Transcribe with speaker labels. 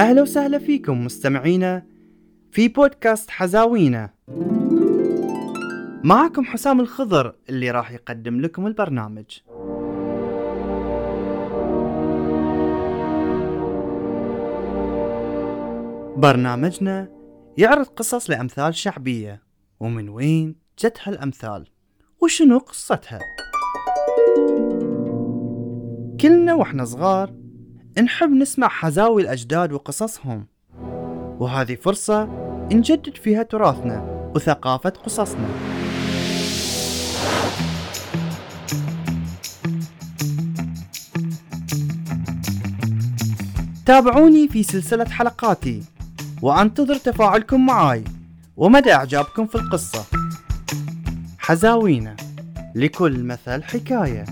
Speaker 1: أهلا وسهلا فيكم مستمعينا في بودكاست حزاوينا. معكم حسام الخضر اللي راح يقدم لكم البرنامج. برنامجنا يعرض قصص لأمثال شعبية ومن وين جت هالأمثال وشنو قصتها؟ كلنا وإحنا صغار نحب نسمع حزاوي الأجداد وقصصهم. وهذه فرصة نجدد فيها تراثنا وثقافة قصصنا. تابعوني في سلسلة حلقاتي وأنتظر تفاعلكم معاي ومدى إعجابكم في القصة. حزاوينا لكل مثل حكاية.